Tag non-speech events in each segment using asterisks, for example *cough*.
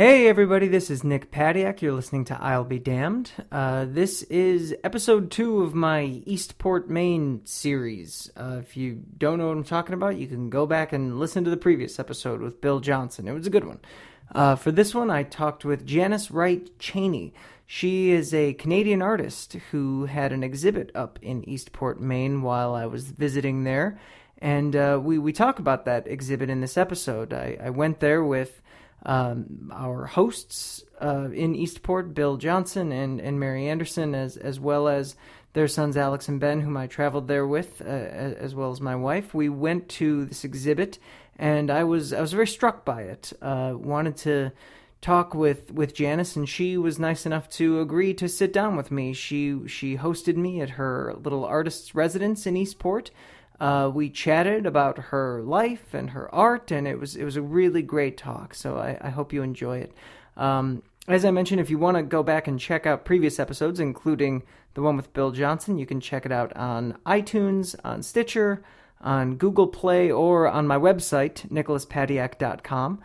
Hey everybody, this is Nick Padiak. You're listening to I'll Be Damned. Uh, this is episode two of my Eastport, Maine series. Uh, if you don't know what I'm talking about, you can go back and listen to the previous episode with Bill Johnson. It was a good one. Uh, for this one, I talked with Janice Wright Cheney. She is a Canadian artist who had an exhibit up in Eastport, Maine while I was visiting there. And uh, we, we talk about that exhibit in this episode. I, I went there with um, our hosts uh, in Eastport, Bill Johnson and, and Mary Anderson, as, as well as their sons Alex and Ben, whom I traveled there with, uh, as well as my wife. We went to this exhibit, and I was I was very struck by it. Uh, wanted to talk with, with Janice, and she was nice enough to agree to sit down with me. She she hosted me at her little artist's residence in Eastport. Uh, we chatted about her life and her art, and it was it was a really great talk. So I, I hope you enjoy it. Um, as I mentioned, if you want to go back and check out previous episodes, including the one with Bill Johnson, you can check it out on iTunes, on Stitcher, on Google Play, or on my website, nicholaspadiak.com.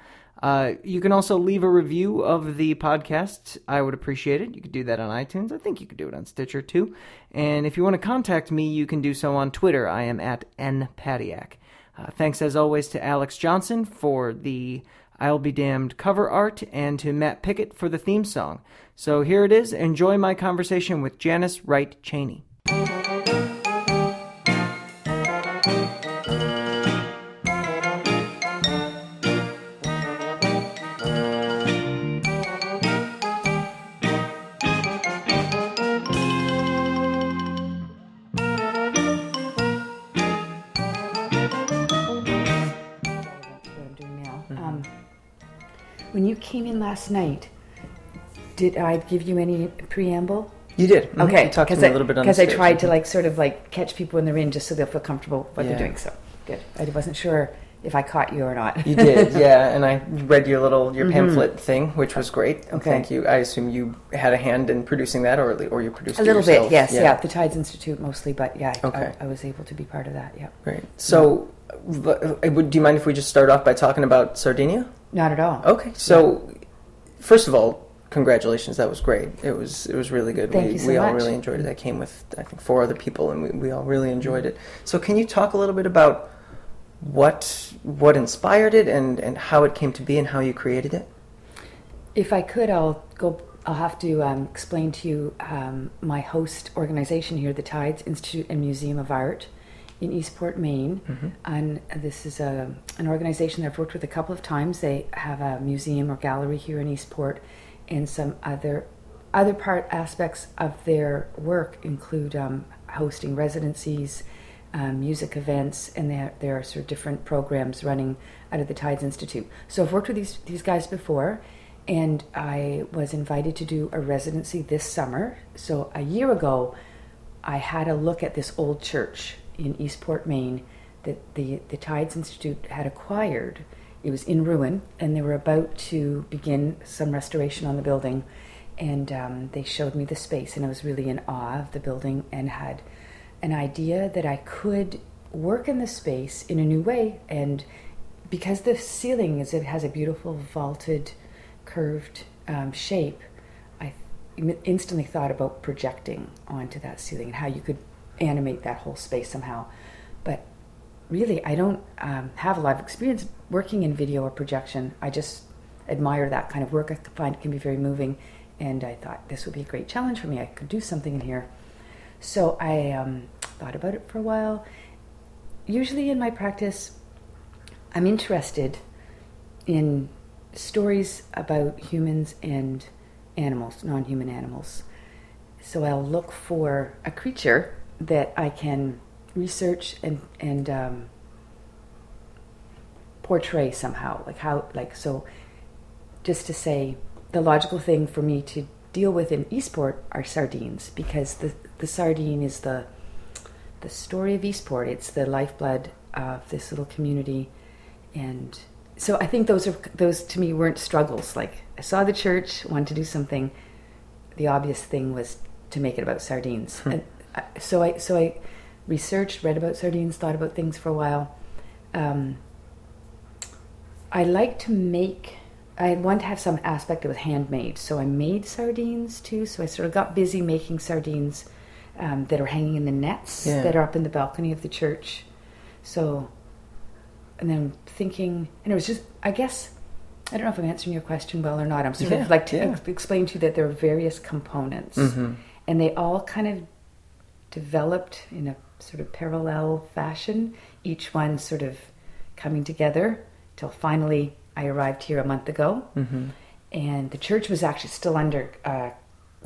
Uh, you can also leave a review of the podcast. I would appreciate it. You could do that on iTunes. I think you could do it on Stitcher too. And if you want to contact me, you can do so on Twitter. I am at npadiak. Uh, thanks as always to Alex Johnson for the I'll Be Damned cover art and to Matt Pickett for the theme song. So here it is. Enjoy my conversation with Janice Wright Cheney. Came in last night, did I give you any preamble? You did. Mm-hmm. Okay, you talked to me a little bit on because I stage. tried to like sort of like catch people in the ring just so they'll feel comfortable what Yeah. they're doing. So good. I wasn't sure if I caught you or not. You did, *laughs* yeah, and I read your little your pamphlet thing, which was great. Mm-hmm. Okay. Thank you. I assume you had a hand in producing that, or or you produced it. A it little bit, yes, yeah. The Tides Institute mostly, but yeah, I, Okay. I, I was able to be part of that. Yeah, Great. So, uh, would do you mind if we just start off by talking about Sardinia? Not at all. Okay. So, first of all, congratulations. That was great. It was it was really good. Thank we you so we all much. really enjoyed it. I came with I think four other people, and we, we all really enjoyed it. So, can you talk a little bit about what what inspired it and and how it came to be and how you created it? If I could, I'll go. I'll have to um, explain to you um, my host organization here, the Tides Institute and Museum of Art in Eastport, Maine. And this is a, an organization that I've worked with a couple of times. They have a museum or gallery here in Eastport, and some other other part aspects of their work include um, hosting residencies, um, music events, and there there are sort of different programs running out of the Tides Institute. So I've worked with these these guys before, and I was invited to do a residency this summer. So a year ago, I had a look at this old church in Eastport, Maine, that the the Tides Institute had acquired. It was in ruin, and they were about to begin some restoration on the building. And um, they showed me the space, and I was really in awe of the building, and had an idea that I could work in the space in a new way. And because the ceiling is, it has a beautiful vaulted, curved um, shape, I instantly thought about projecting onto that ceiling and how you could animate that whole space somehow. But really, I don't um, have a lot of experience working in video or projection. I just admire that kind of work. I find it can be very moving, and I thought this would be a great challenge for me. I could do something in here. So I um, thought about it for a while. Usually in my practice, I'm interested in stories about humans and animals, non human animals. So I'll look for a creature that I can research and, and um, portray somehow. Like how, like, so just to say, the logical thing for me to deal with in Eastport are sardines because the, the sardine is the the story of Eastport. It's the lifeblood of this little community, and so I think those are those to me weren't struggles. Like I saw the church, wanted to do something. The obvious thing was to make it about sardines, and I, so I so I researched, read about sardines, thought about things for a while. Um, I like to make I wanted to have some aspect that was handmade. So I made sardines too. So I sort of got busy making sardines um, that are hanging in the nets Yeah. that are up in the balcony of the church. So, and then thinking, and it was just, I guess, I don't know if I'm answering your question well or not. I'm sort Yeah, of like to yeah. ex- explain to you that there are various components Mhm. and they all kind of developed in a sort of parallel fashion, each one sort of coming together till finally I arrived here a month ago. Mhm. And the church was actually still under a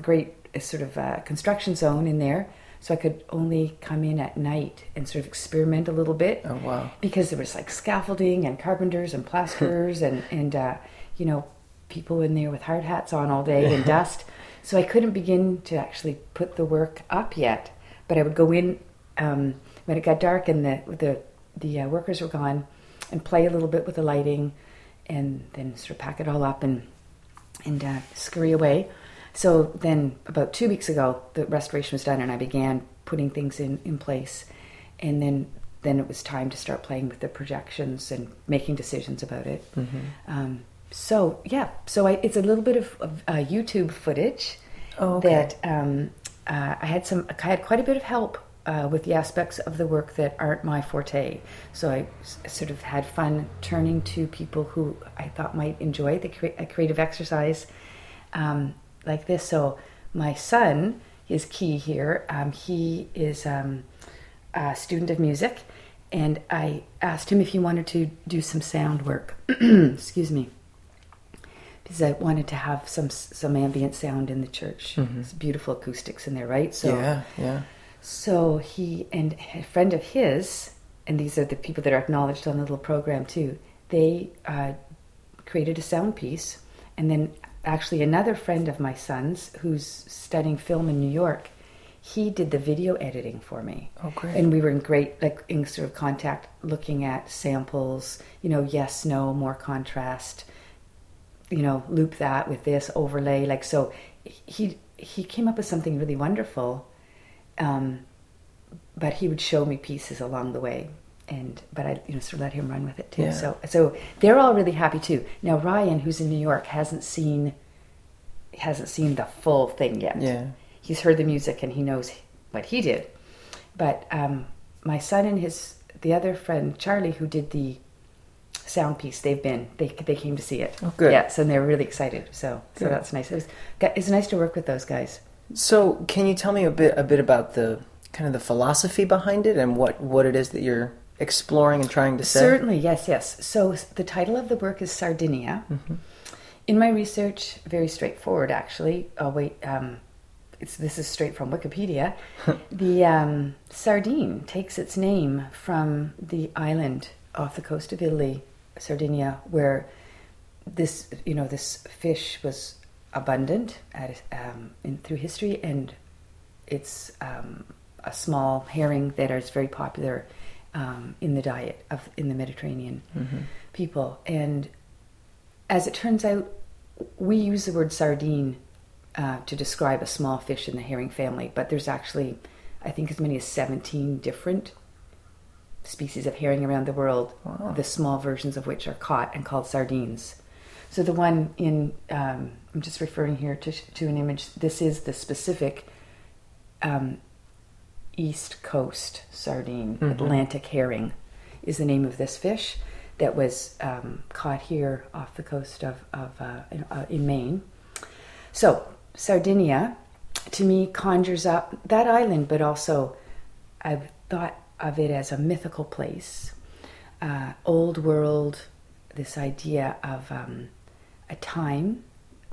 great uh, sort of uh, construction zone in there, so I could only come in at night and sort of experiment a little bit Oh wow. because there was like scaffolding and carpenters and plasterers and *laughs* and uh, you know people in there with hard hats on all day and dust. So I couldn't begin to actually put the work up yet. But I would go in um, when it got dark and the the the uh, workers were gone, and play a little bit with the lighting, and then sort of pack it all up and and uh, scurry away. So then, about two weeks ago, the restoration was done, and I began putting things in, in place. And then, then it was time to start playing with the projections and making decisions about it. Mhm. Um, so yeah, so I, it's a little bit of, of uh, YouTube footage Oh, okay. that um, uh, I had some. I had quite a bit of help uh, with the aspects of the work that aren't my forte. So I s- sort of had fun turning to people who I thought might enjoy the cre- creative exercise um, like this. So my son is key here. Um, he is um, a student of music, and I asked him if he wanted to do some sound work. *clears throat* Excuse me because I wanted to have some some ambient sound in the church. Mhm. It's beautiful acoustics in there, right? So yeah, yeah. so he and a friend of his, and these are the people that are acknowledged on the little program too. They uh, created a sound piece, and then actually another friend of my son's who's studying film in New York, he did the video editing for me. Oh great. And we were in great, like, in sort of contact, looking at samples. You know, yes, no, more contrast. You know, loop that with this overlay. Like, so he he came up with something really wonderful. Um, but he would show me pieces along the way, and but I you know sort of let him run with it too. Yeah. So so they're all really happy too. Now Ryan, who's in New York, hasn't seen hasn't seen the full thing yet yeah. he's heard the music and he knows what he did. But um, my son and his the other friend Charlie, who did the sound piece, they've been they they came to see it. Oh, good. Yes, and they're really excited. So so that's nice. It was, it's nice to work with those guys. So, can you tell me a bit a bit about the kind of the philosophy behind it and what what it is that you're exploring and trying to say? Certainly, yes, yes. So the title of the work is Sardinia. Mhm. In my research, very straightforward actually. Oh wait, um, it's this is straight from Wikipedia. *laughs* the um, sardine takes its name from the island off the coast of Italy, Sardinia, where this you know this fish was abundant at, um, in, through history, and it's um, a small herring that is very popular um, in the diet of in the Mediterranean Mhm. people. And as it turns out, we use the word sardine uh, to describe a small fish in the herring family, but there's actually, I think, as many as 17 different species of herring around the world, Wow. the small versions of which are caught and called sardines. So the one in, um, I'm just referring here to, to an image, this is the specific um, East Coast sardine, Mhm. Atlantic herring is the name of this fish that was um, caught here off the coast of, of uh, in, uh, in Maine. So Sardinia, to me, conjures up that island, but also I've thought of it as a mythical place, uh, old world. This idea of um, a time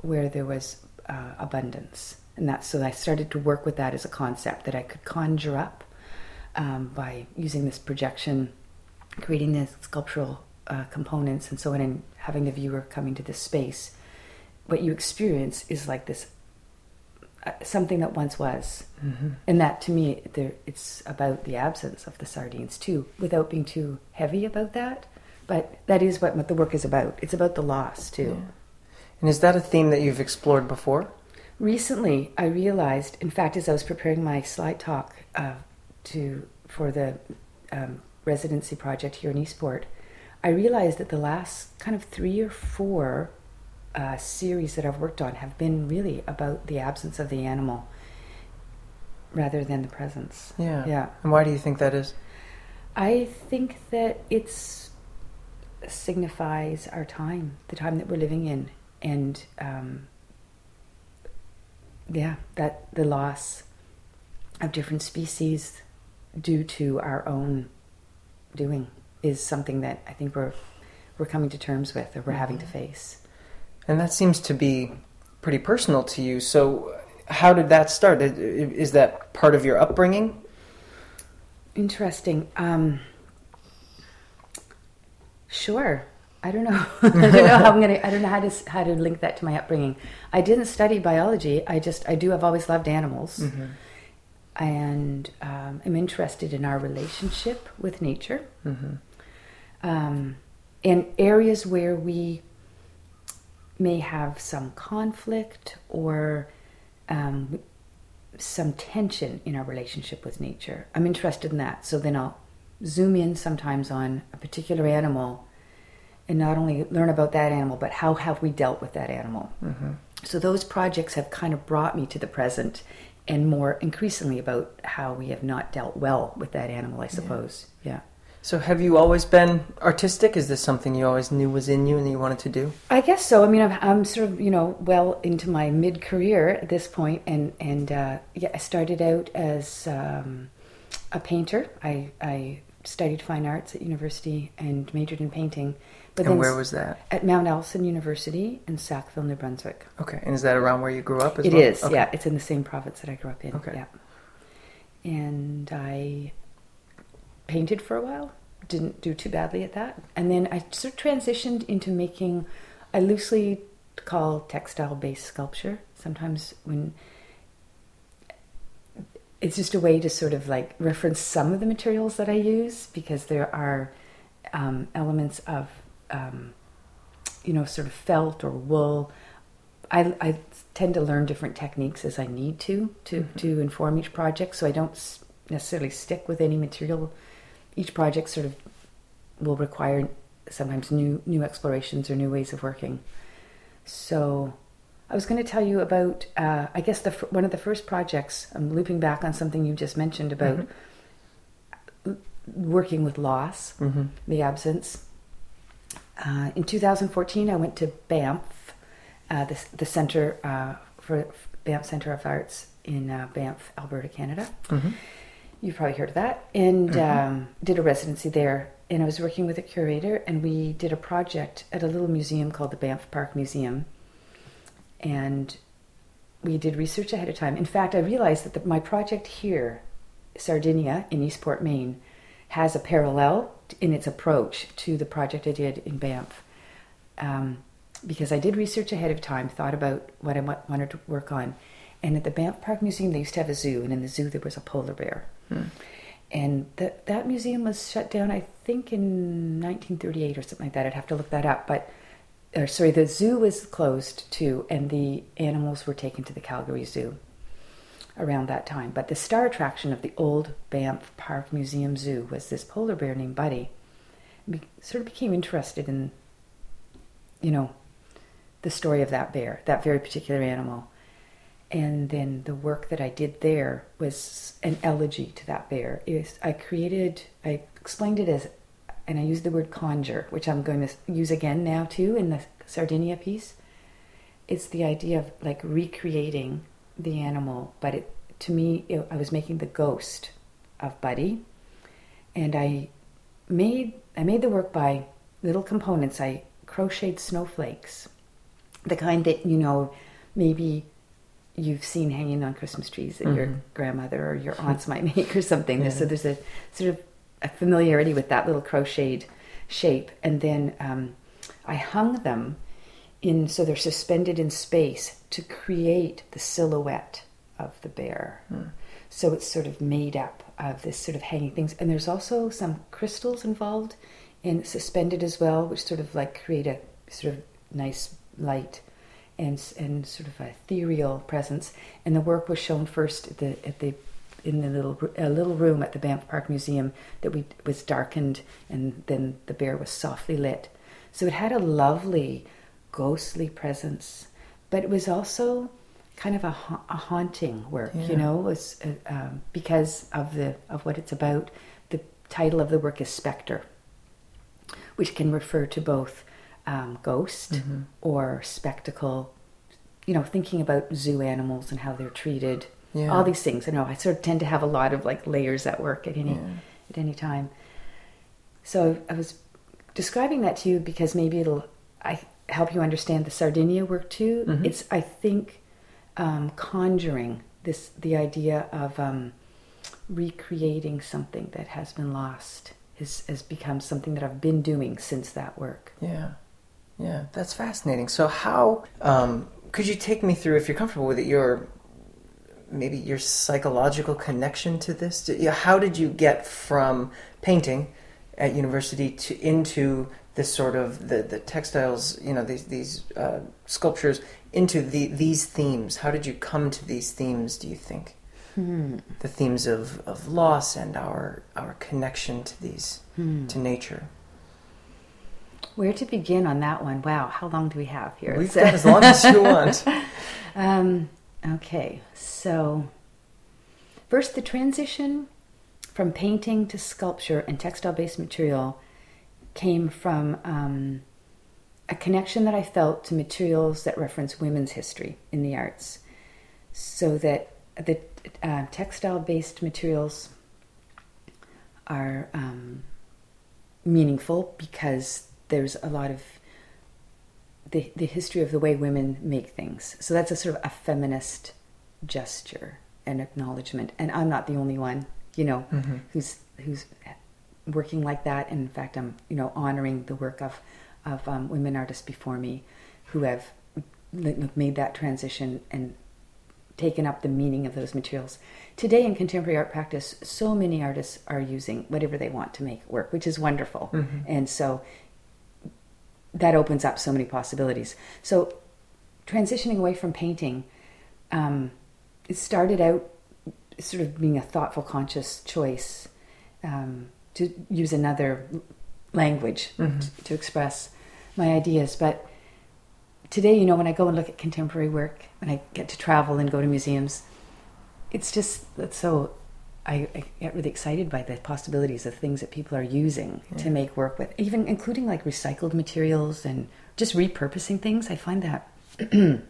where there was uh, abundance, and that's so I started to work with that as a concept that I could conjure up um, by using this projection, creating the sculptural uh, components, and so on, and having the viewer coming to this space. What you experience is like this something that once was, Mhm. and that to me, there, it's about the absence of the sardines too, without being too heavy about that. But that is what, what the work is about. It's about the loss too. Yeah. And is that a theme that you've explored before? Recently, I realized, in fact, as I was preparing my slide talk uh, to for the um, residency project here in Eastport, I realized that the last kind of three or four uh, series that I've worked on have been really about the absence of the animal rather than the presence. Yeah. Yeah. And why do you think that is? I think that it signifies our time, the time that we're living in, and um, yeah, that the loss of different species due to our own doing is something that I think we're we're coming to terms with or we're having to face. And that seems to be pretty personal to you. So, how did that start? Is that part of your upbringing? Interesting. Um, sure. I don't know. *laughs* I don't know how I'm gonna. I don't know how to how to link that to my upbringing. I didn't study biology. I just I do. I've always loved animals, and um, I'm interested in our relationship with nature, um, in areas where we may have some conflict or um, some tension in our relationship with nature. I'm interested in that. So then I'll zoom in sometimes on a particular animal and not only learn about that animal, but how have we dealt with that animal. So those projects have kind of brought me to the present and more increasingly about how we have not dealt well with that animal, I suppose. Yeah. So, have you always been artistic? Is this something you always knew was in you and you wanted to do? I guess so. I mean, I'm, I'm sort of, you know, well into my mid career at this point, and and uh, yeah, I started out as um, a painter. I I studied fine arts at university and majored in painting. But and where was that? at Mount Allison University in Sackville, New Brunswick. Okay. And is that around where you grew up as It well? is, Okay. yeah. It's in the same province that I grew up in. Okay. Yeah. And I painted for a while. Didn't do too badly at that. And then I sort of transitioned into making, I loosely call textile based sculpture. Sometimes when it's just a way to sort of like reference some of the materials that I use because there are um, elements of, um, you know, sort of felt or wool. I, I tend to learn different techniques as I need to to, to inform each project, so I don't necessarily stick with any material. Each project sort of will require sometimes new new explorations or new ways of working. So, I was going to tell you about, uh, I guess the one of the first projects. I'm looping back on something you just mentioned about l- working with loss, Mhm. the absence. Uh, in 2014, I went to Banff, uh, the, the center uh, for Banff Center of Arts in uh, Banff, Alberta, Canada. Mhm. You've probably heard of that. And um, did a residency there. And I was working with a curator, and we did a project at a little museum called the Banff Park Museum. And we did research ahead of time. In fact, I realized that the, my project here, Sardinia in Eastport, Maine, has a parallel in its approach to the project I did in Banff. Um, because I did research ahead of time, thought about what I wa- wanted to work on. And at the Banff Park Museum, they used to have a zoo, and in the zoo, there was a polar bear. And that that museum was shut down, I think, in 1938 or something like that. I'd have to look that up. But, or sorry, the zoo was closed too, and the animals were taken to the Calgary Zoo around that time. But the star attraction of the old Banff Park Museum Zoo was this polar bear named Buddy. Sort of became interested in, you know, the story of that bear, that very particular animal. And then the work that I did there was an elegy to that bear. Is I created, I explained it as, and I used the word conjure, which I'm going to use again now too in the Sardinia piece. It's the idea of like recreating the animal, but it to me, it, I was making the ghost of Buddy, and I made I made the work by little components. I crocheted snowflakes, the kind that you know maybe you've seen hanging on Christmas trees that your Mhm. grandmother or your aunts might make or something. Yeah. So there's a sort of a familiarity with that little crocheted shape, and then um, I hung them in so they're suspended in space to create the silhouette of the bear. So it's sort of made up of this sort of hanging things, and there's also some crystals involved and suspended as well, which sort of like create a sort of nice light and and sort of a ethereal presence. And the work was shown first at the at the in the little a little room at the Banff Park Museum that we was darkened, and then the bear was softly lit. So it had a lovely ghostly presence, but it was also kind of a, ha- a haunting work. Yeah. You know, was uh, um, because of the of what it's about. The title of the work is Spectre, which can refer to both um, ghost Mhm. or spectacle. You know, thinking about zoo animals and how they're treated. Yeah. All these things. I know I sort of tend to have a lot of like layers at work at any Yeah. at any time. So I was describing that to you because maybe it'll I help you understand the Sardinia work too. Mhm. It's I think um, conjuring this the idea of um, recreating something that has been lost has has become something that I've been doing since that work. Yeah, yeah, that's fascinating. So, how um, could you take me through, if you're comfortable with it, your maybe your psychological connection to this? How did you get from painting at university to into this sort of the, the textiles, you know, these these uh, sculptures into the these themes? How did you come to these themes? Do you think? Hmm. The themes of, of loss and our our connection to these Hmm. to nature. Where to begin on that one? Wow, how long do we have here? We've got as long as you want. *laughs* Um, okay, so first the transition from painting to sculpture and textile based material came from um, a connection that I felt to materials that reference women's history in the arts. So that the uh, textile based materials are um, meaningful because there's a lot of the, the history of the way women make things. So that's a sort of a feminist gesture and acknowledgement. And I'm not the only one, you know, Mhm. who's who's working like that. And in fact, I'm you know honoring the work of of um, women artists before me who have made that transition and taken up the meaning of those materials. Today in contemporary art practice, so many artists are using whatever they want to make work, which is wonderful. Mhm. And so that opens up so many possibilities. So, transitioning away from painting, um, it started out sort of being a thoughtful, conscious choice um, to use another language Mhm. t- to express my ideas. But today, you know, when I go and look at contemporary work, when I get to travel and go to museums, it's just that's so. I, I get really excited by the possibilities of things that people are using to make work with, even including like recycled materials and just repurposing things. I find that *clears throat*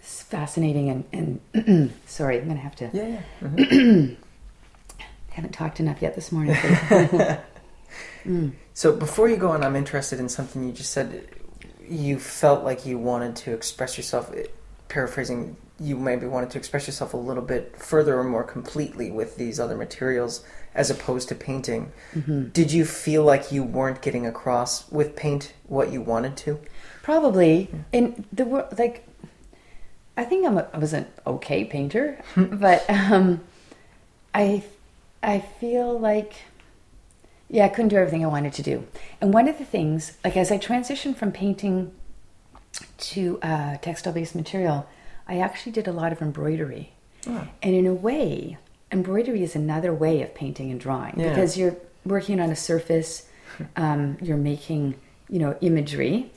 fascinating and, and *clears throat* sorry, I'm gonna have to. Yeah, yeah. Mhm. *clears throat* Haven't talked enough yet this morning. *laughs* *laughs* Mm. So before you go on, I'm interested in something you just said. You felt like you wanted to express yourself. Paraphrasing, you maybe wanted to express yourself a little bit further or more completely with these other materials as opposed to painting. Mhm. Did you feel like you weren't getting across with paint what you wanted to? Probably in the world, like I think I'm a, I was an okay painter, *laughs* but um, I I feel like yeah, I couldn't do everything I wanted to do. And one of the things, like as I transitioned from painting to uh, textile-based material, I actually did a lot of embroidery. Oh. And in a way, embroidery is another way of painting and drawing Yeah. because you're working on a surface, *laughs* um, you're making, you know, imagery,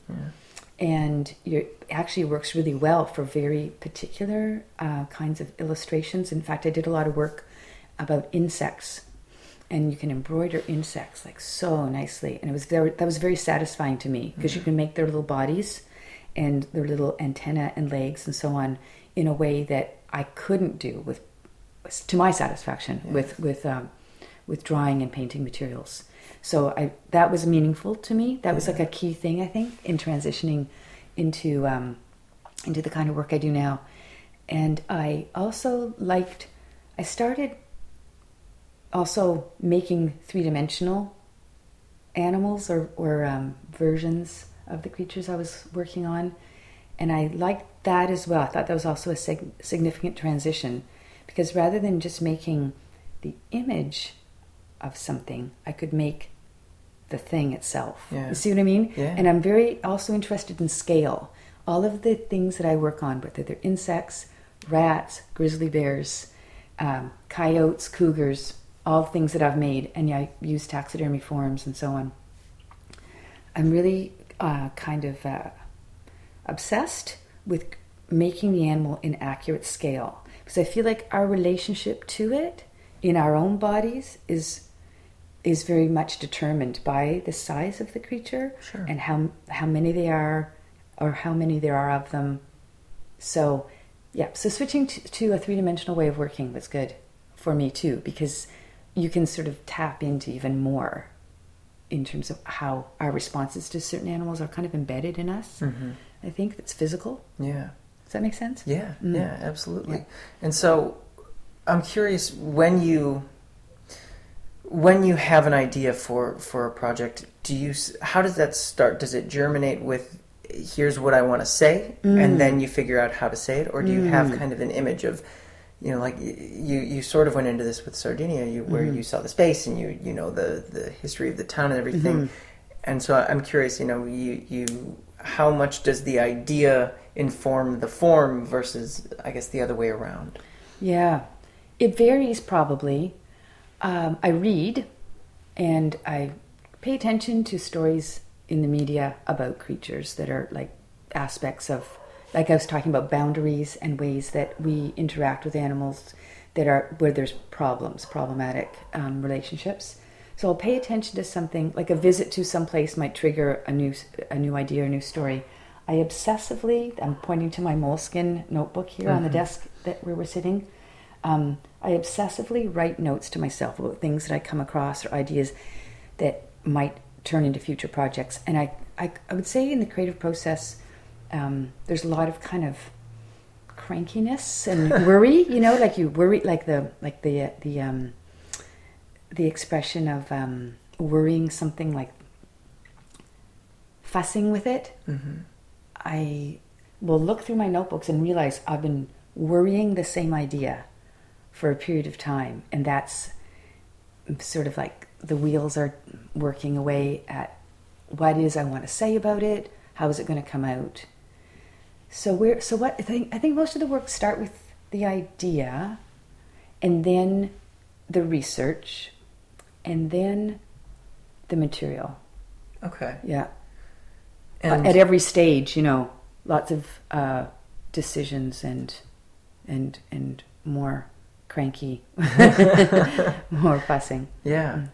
and you actually works really well for very particular uh, kinds of illustrations. In fact, I did a lot of work about insects, and you can embroider insects like so nicely, and it was very that was very satisfying to me because you can make their little bodies and their little antenna and legs and so on in a way that I couldn't do with, to my satisfaction, Yeah. with with um, with drawing and painting materials. So I that was meaningful to me. That was Yeah. like a key thing I think in transitioning into um, into the kind of work I do now. And I also liked. I started also making three dimensional animals or, or um, versions of the creatures I was working on. And I liked that as well. I thought that was also a sig- significant transition because rather than just making the image of something, I could make the thing itself. Yeah. You see what I mean? Yeah. And I'm very also interested in scale. All of the things that I work on, whether they're insects, rats, grizzly bears, um, coyotes, cougars, all things that I've made, and I use taxidermy forms and so on. I'm really uh, kind of uh, obsessed with making the animal in accurate scale because I feel like our relationship to it in our own bodies is is very much determined by the size of the creature Sure. and how how many they are or how many there are of them. So, yeah, so switching to, to a three dimensional way of working was good for me too because you can sort of tap into even more in terms of how our responses to certain animals are kind of embedded in us. Mm-hmm. I think that's physical. Yeah. Does that make sense? Yeah, Mm. yeah, absolutely. Yeah. And so I'm curious when you when you have an idea for for a project, do you how does that start? Does it germinate with here's what I want to say Mm. and then you figure out how to say it or do you have Mm. kind of an image of you know like you you sort of went into this with Sardinia you, where Mhm. you saw the space and you you know the the history of the town and everything. Mhm. And so I'm curious, you know, you you how much does the idea inform the form versus I guess the other way around? Yeah, it varies probably. Um, I read and I pay attention to stories in the media about creatures that are like aspects of, like I was talking about boundaries and ways that we interact with animals that are where there's problems, problematic um, relationships. So I'll pay attention to something like a visit to some place might trigger a new a new idea or new story. I obsessively, I'm pointing to my moleskin notebook here on the Mhm. desk that where we're sitting. Um, I obsessively write notes to myself about things that I come across or ideas that might turn into future projects. And I, I, I would say in the creative process, um, there's a lot of kind of crankiness and worry. You know, like you worry, like the like the the um, the expression of um, worrying something like fussing with it. Mm-hmm. I will look through my notebooks and realize I've been worrying the same idea for a period of time, and that's sort of like the wheels are working away at what is I want to say about it. How is it going to come out? So we're so what I think I think most of the work start with the idea, and then the research, and then the material. Okay. Yeah And at every stage, you know, lots of uh, decisions and and and more cranky, *laughs* more fussing. yeah. Mm.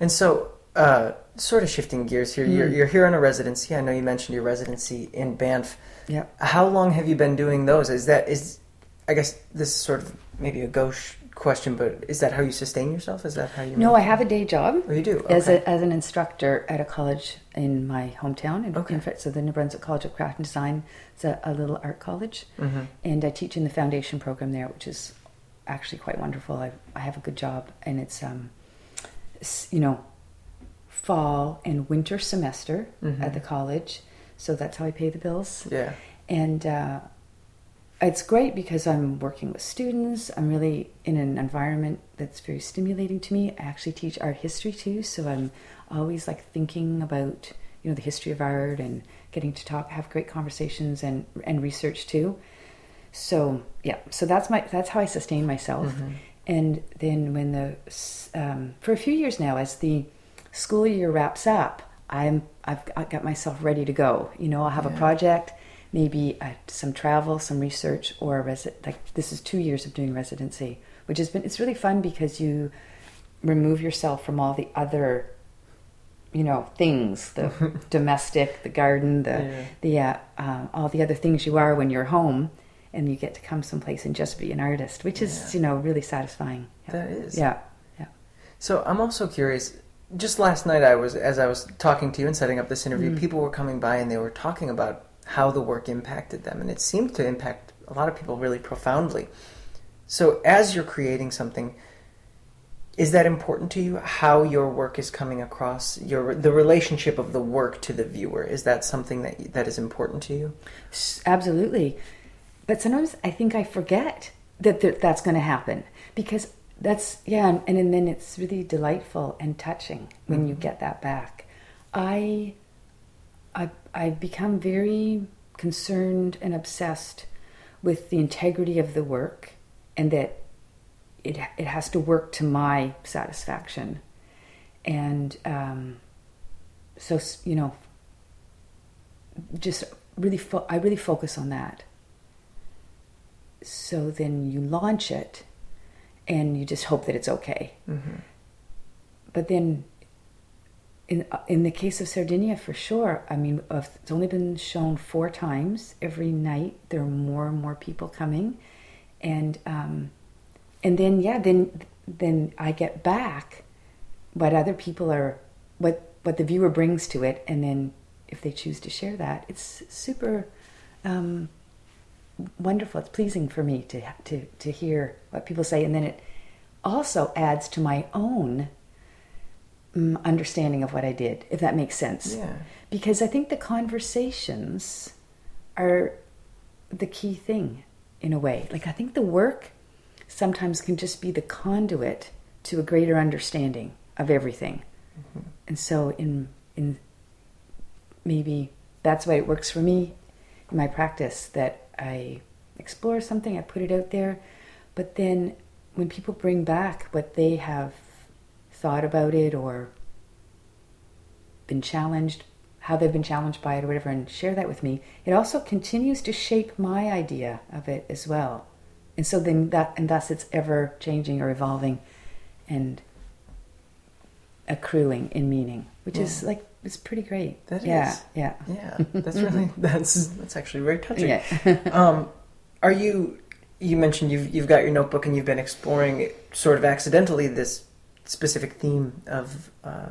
And so uh, sort of shifting gears here. You're Mm. you're here on a residency. I know you mentioned your residency in Banff. Yeah. How long have you been doing those? Is that is I guess this is sort of maybe a gauche question, but is that how you sustain yourself? Is that how you No, I have a day job Oh, you do. as a, as an instructor at a college in my hometown. In, Okay. in fact, so the New Brunswick College of Craft and Design. It's a, a little art college, Mhm. and I teach in the foundation program there, which is actually quite wonderful. I, I have a good job, and it's um, s- you know, fall and winter semester Mhm. at the college, so that's how I pay the bills. Yeah. And uh, it's great because I'm working with students. I'm really in an environment that's very stimulating to me. I actually teach art history too, so I'm always like thinking about you know the history of art and getting to talk, have great conversations and and research too. So yeah, so that's my that's how I sustain myself. Mhm. And then when the um, for a few years now, as the school year wraps up, I'm I've I got myself ready to go. You know, I'll have Yeah. a project, maybe uh, some travel, some research, or a resi- like this is two years of doing residency, which has been it's really fun because you remove yourself from all the other you know things the *laughs* domestic the garden the Yeah. the uh, uh, all the other things you are when you're home and you get to come someplace and just be an artist which is Yeah. you know really satisfying Yeah. That is. yeah yeah So I'm also curious. Just last night, I was as I was talking to you and setting up this interview, Mhm. people were coming by and they were talking about how the work impacted them, and it seemed to impact a lot of people really profoundly. So as you're creating something, is that important to you? How your work is coming across, your the relationship of the work to the viewer, is that something that that is important to you? Absolutely but sometimes i think i forget that th- that's going to happen because that's yeah and, and then it's really delightful and touching when you Mhm. get that back i i i've become very concerned and obsessed with the integrity of the work and that it it has to work to my satisfaction and um, so you know just really, fo- I really focus on that. So then you launch it, and you just hope that it's okay. Mm-hmm. But then, in in the case of Sardinia, for sure. I mean, it's only been shown four times. Every night there are more and more people coming, and um, and then yeah, then then I get back what other people are, what what the viewer brings to it, and then if they choose to share that, it's super. Um, wonderful. It's pleasing for me to to to hear what people say, and then it also adds to my own um, understanding of what I did, if that makes sense. Yeah. Because I think the conversations are the key thing in a way. Like I think the work sometimes can just be the conduit to a greater understanding of everything. And so in in maybe that's why it works for me in my practice that I explore something, I put it out there, but then when people bring back what they have thought about it or been challenged, how they've been challenged by it or whatever, and share that with me, it also continues to shape my idea of it as well. And so then that, and thus it's ever changing or evolving and accruing in meaning, which is like, it's pretty great. That yeah, is. Yeah. Yeah, that's really that's that's actually very touching. Yeah. *laughs* um, are you? You mentioned you've you've got your notebook and you've been exploring sort of accidentally this specific theme of, uh,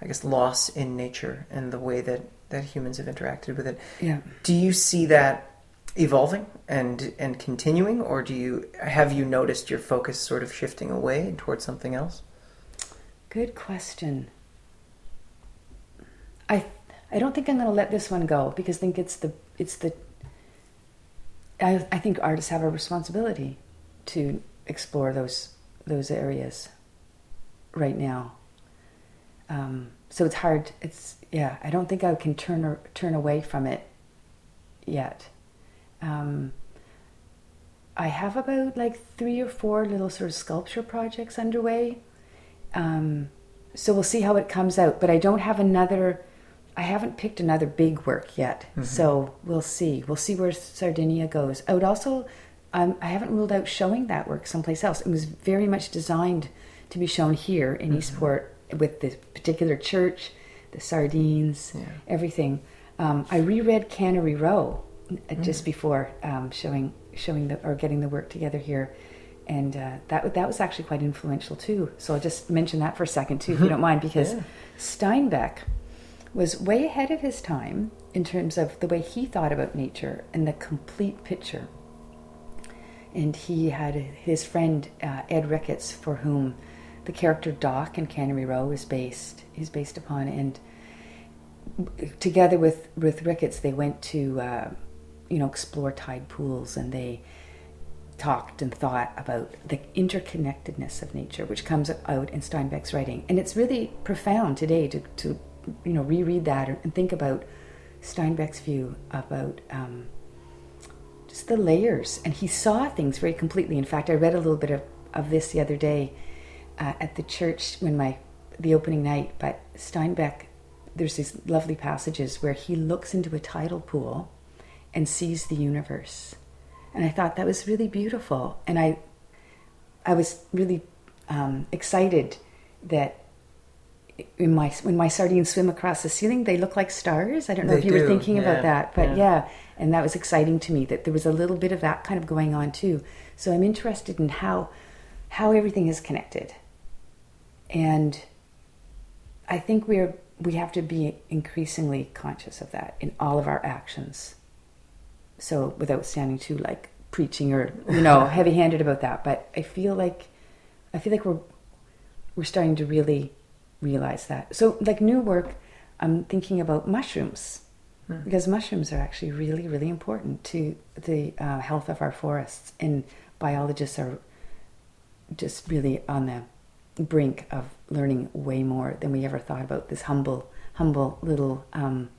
I guess, loss in nature and the way that that humans have interacted with it. yeah. Do you see that evolving and and continuing, or do you have you noticed your focus sort of shifting away towards something else? Good question. I I don't think I'm going to let this one go because I think it's the it's the I I think artists have a responsibility to explore those those areas right now. Um, so it's hard. It's yeah. I don't think I can turn or, turn away from it yet. Um, I have about like three or four little sort of sculpture projects underway. Um, so we'll see how it comes out. But I don't have another. I haven't picked another big work yet. So we'll see. We'll see where Sardinia goes. I would also. Um, I haven't ruled out showing that work someplace else. It was very much designed to be shown here in Eastport with the particular church, the sardines, Yeah. everything. Um, I reread Cannery Row uh, just before um, showing showing the or getting the work together here, and uh, that that was actually quite influential too. So I'll just mention that for a second too, if you don't mind, because Yeah. Steinbeck was way ahead of his time in terms of the way he thought about nature and the complete picture. And he had his friend uh, Ed Ricketts, for whom the character Doc in Cannery Row is based is based upon, and together with with Ricketts, they went to uh, you know explore tide pools, and they talked and thought about the interconnectedness of nature, which comes out in Steinbeck's writing, and it's really profound today to to you know reread that and think about Steinbeck's view about. Um, just the layers, and he saw things very completely. In fact, I read a little bit of, of this the other day uh, at the church when my the opening night. But Steinbeck, there's these lovely passages where he looks into a tidal pool and sees the universe, and I thought that was really beautiful. And I, I was really um, excited that in my when my sardines swim across the ceiling, they look like stars. I don't know They if you were thinking yeah, about that, but yeah. yeah, and that was exciting to me that there was a little bit of that kind of going on too. So I'm interested in how how everything is connected, and I think we're we have to be increasingly conscious of that in all of our actions. So without sounding too like preaching or you know *laughs* heavy-handed about that, but I feel like I feel like we're we're starting to really realize that. So like new work, I'm thinking about mushrooms. Because mushrooms are actually really really important to the uh, health of our forests, and biologists are just really on the brink of learning way more than we ever thought about this humble humble little um,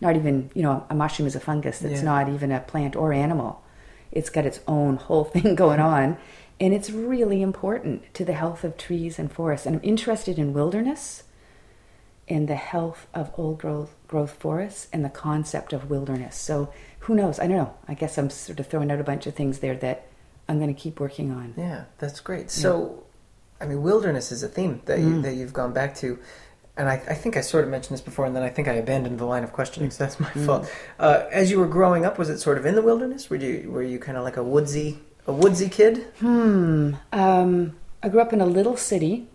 not even you know a mushroom is a fungus. That's Yeah. not even a plant or animal. It's got its own whole *laughs* thing going on and it's really important to the health of trees and forests and i'm interested in wilderness in the health of old growth, growth forests and the concept of wilderness. So who knows? I don't know. I guess I'm sort of throwing out a bunch of things there that I'm going to keep working on. Yeah, that's great. So, I mean, wilderness is a theme that you, Mm. that you've gone back to, and I, I think I sort of mentioned this before, and then I think I abandoned the line of questioning, so that's my Mm. fault. Uh, as you were growing up, was it sort of in the wilderness? Were you were you kind of like a woodsy a woodsy kid? Hmm. Um, I grew up in a little city.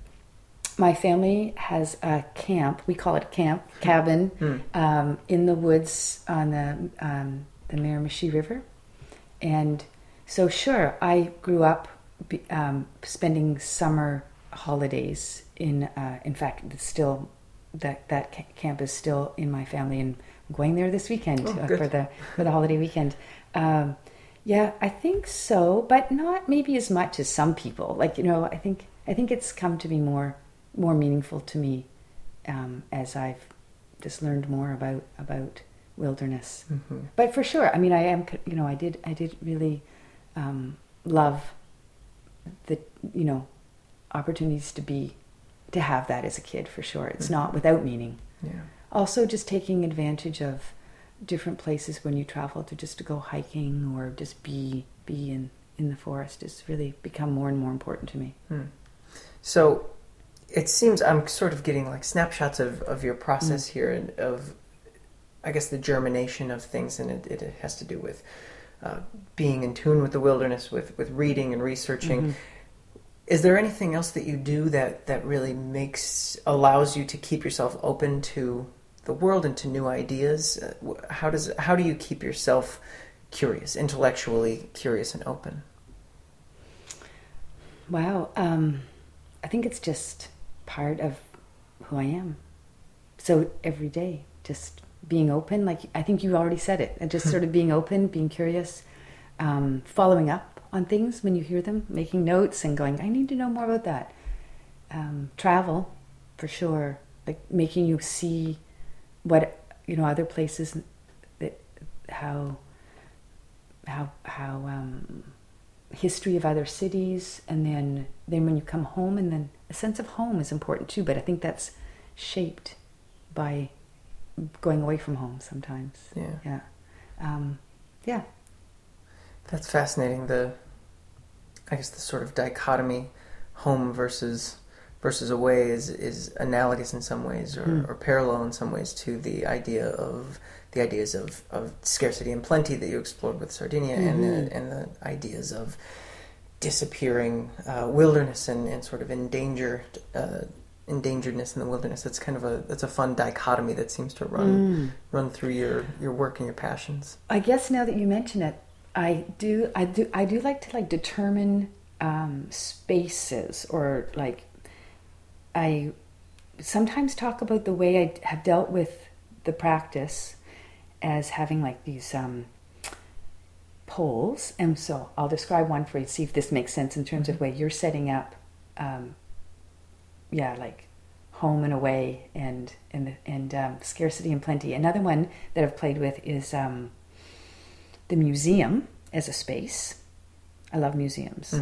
My family has a camp. We call it a camp cabin Hmm. um, in the woods on the um, the Miramichi River, and so sure, I grew up um, spending summer holidays in. Uh, in fact, it's still that that camp is still in my family, and I'm going there this weekend Oh, uh, for the for the holiday weekend. Um, yeah, I think so, but not maybe as much as some people. Like you know, I think I think it's come to be more more meaningful to me um, as I've just learned more about about wilderness. Mm-hmm. But for sure, I mean, I am you know I did I did really um, love the you know opportunities to be to have that as a kid for sure. It's not without meaning Yeah. also just taking advantage of different places when you travel to just to go hiking or just be be in in the forest has really become more and more important to me Hmm. So it seems I'm sort of getting like snapshots of, of your process here and of I guess the germination of things and it, it has to do with uh, being in tune with the wilderness, with, with reading and researching. Mhm. Is there anything else that you do that, that really makes allows you to keep yourself open to the world into new ideas? Uh, How does how do you keep yourself curious, intellectually curious and open? wow um, i think it's just part of who i am so every day just being open like i think you already said it and just *laughs* sort of being open being curious um, following up on things when you hear them making notes and going i need to know more about that um, travel for sure like making you see what you know other places that how how how um, history of other cities and then then when you come home and then a sense of home is important too but i think that's shaped by going away from home sometimes Yeah. yeah um, yeah That's fascinating. The, I guess the sort of dichotomy, home versus versus away, is is analogous in some ways, or, Hmm. or parallel in some ways to the idea of the ideas of, of scarcity and plenty that you explored with Sardinia, and Mhm. the and the ideas of disappearing uh, wilderness and, and sort of endangered uh, endangeredness in the wilderness. That's kind of a that's a fun dichotomy that seems to run Mm. run through your your work and your passions. I guess now that you mention it, I do, I do, I do like to like determine um, spaces or like I sometimes talk about the way I have dealt with the practice as having like these um, poles, and so I'll describe one for you. See if this makes sense in terms of way you're setting up. Um, yeah, like home and away and and and um, scarcity and plenty. Another one that I've played with is um, the museum as a space. I love museums,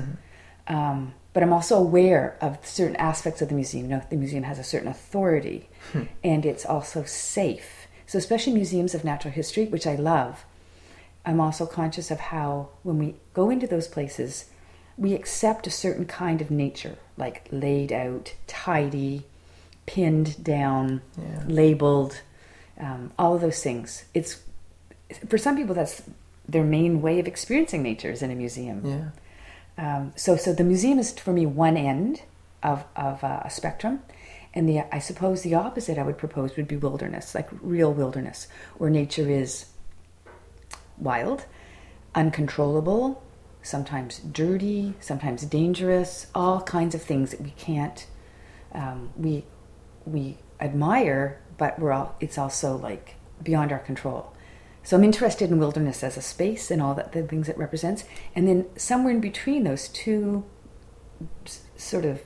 um, but I'm also aware of certain aspects of the museum. You know, the museum has a certain authority, and it's also safe. So, especially museums of natural history, which I love. I'm also conscious of how when we go into those places, we accept a certain kind of nature, like laid out, tidy, pinned down, Yeah. labeled, um, all of those things. It's for some people that's their main way of experiencing nature is in a museum. Yeah. Um, so, so the museum is for me one end of of uh, a spectrum, and the I suppose the opposite I would propose would be wilderness, like real wilderness, where nature is wild, uncontrollable, sometimes dirty, sometimes dangerous, all kinds of things that we can't um, we we admire, but we're all it's also like beyond our control. So I'm interested in wilderness as a space and all that the things it represents, and then somewhere in between those two s- sort of